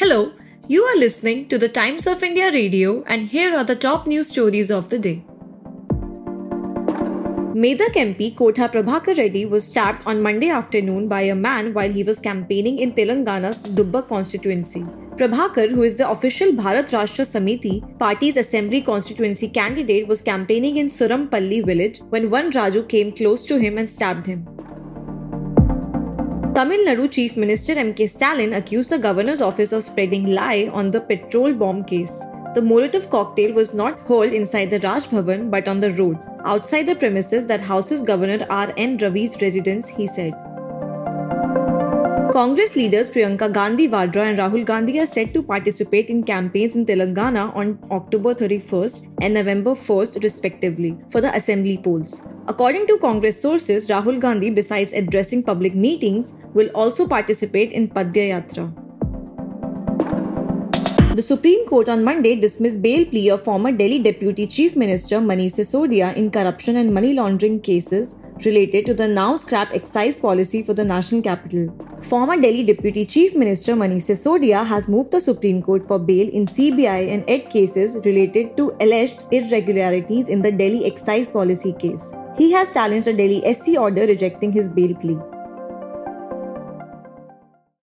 Hello, you are listening to the Times of India radio, and here are the top news stories of the day. Medak MP Kotha Prabhakar Reddy was stabbed on Monday afternoon by a man while he was campaigning in Telangana's Dubbak constituency. Prabhakar, who is the official Bharat Rashtra Samiti party's assembly constituency candidate, was campaigning in Surampalli village when one Raju came close to him and stabbed him. Tamil Nadu Chief Minister M.K. Stalin accused the governor's office of spreading lie on the petrol bomb case. The Molotov cocktail was not hurled inside the Raj Bhavan but on the road, outside the premises that houses Governor R.N. Ravi's residence, he said. Congress leaders Priyanka Gandhi Vadra and Rahul Gandhi are set to participate in campaigns in Telangana on October 31st and November 1st, respectively, for the assembly polls. According to Congress sources, Rahul Gandhi, besides addressing public meetings, will also participate in Padya Yatra. The Supreme Court on Monday dismissed bail plea of former Delhi Deputy Chief Minister Manish Sisodia in corruption and money laundering cases related to the now scrapped excise policy for the national capital. Former Delhi Deputy Chief Minister Manish Sisodia has moved the Supreme Court for bail in CBI and ED cases related to alleged irregularities in the Delhi excise policy case. He has challenged a Delhi HC order rejecting his bail plea.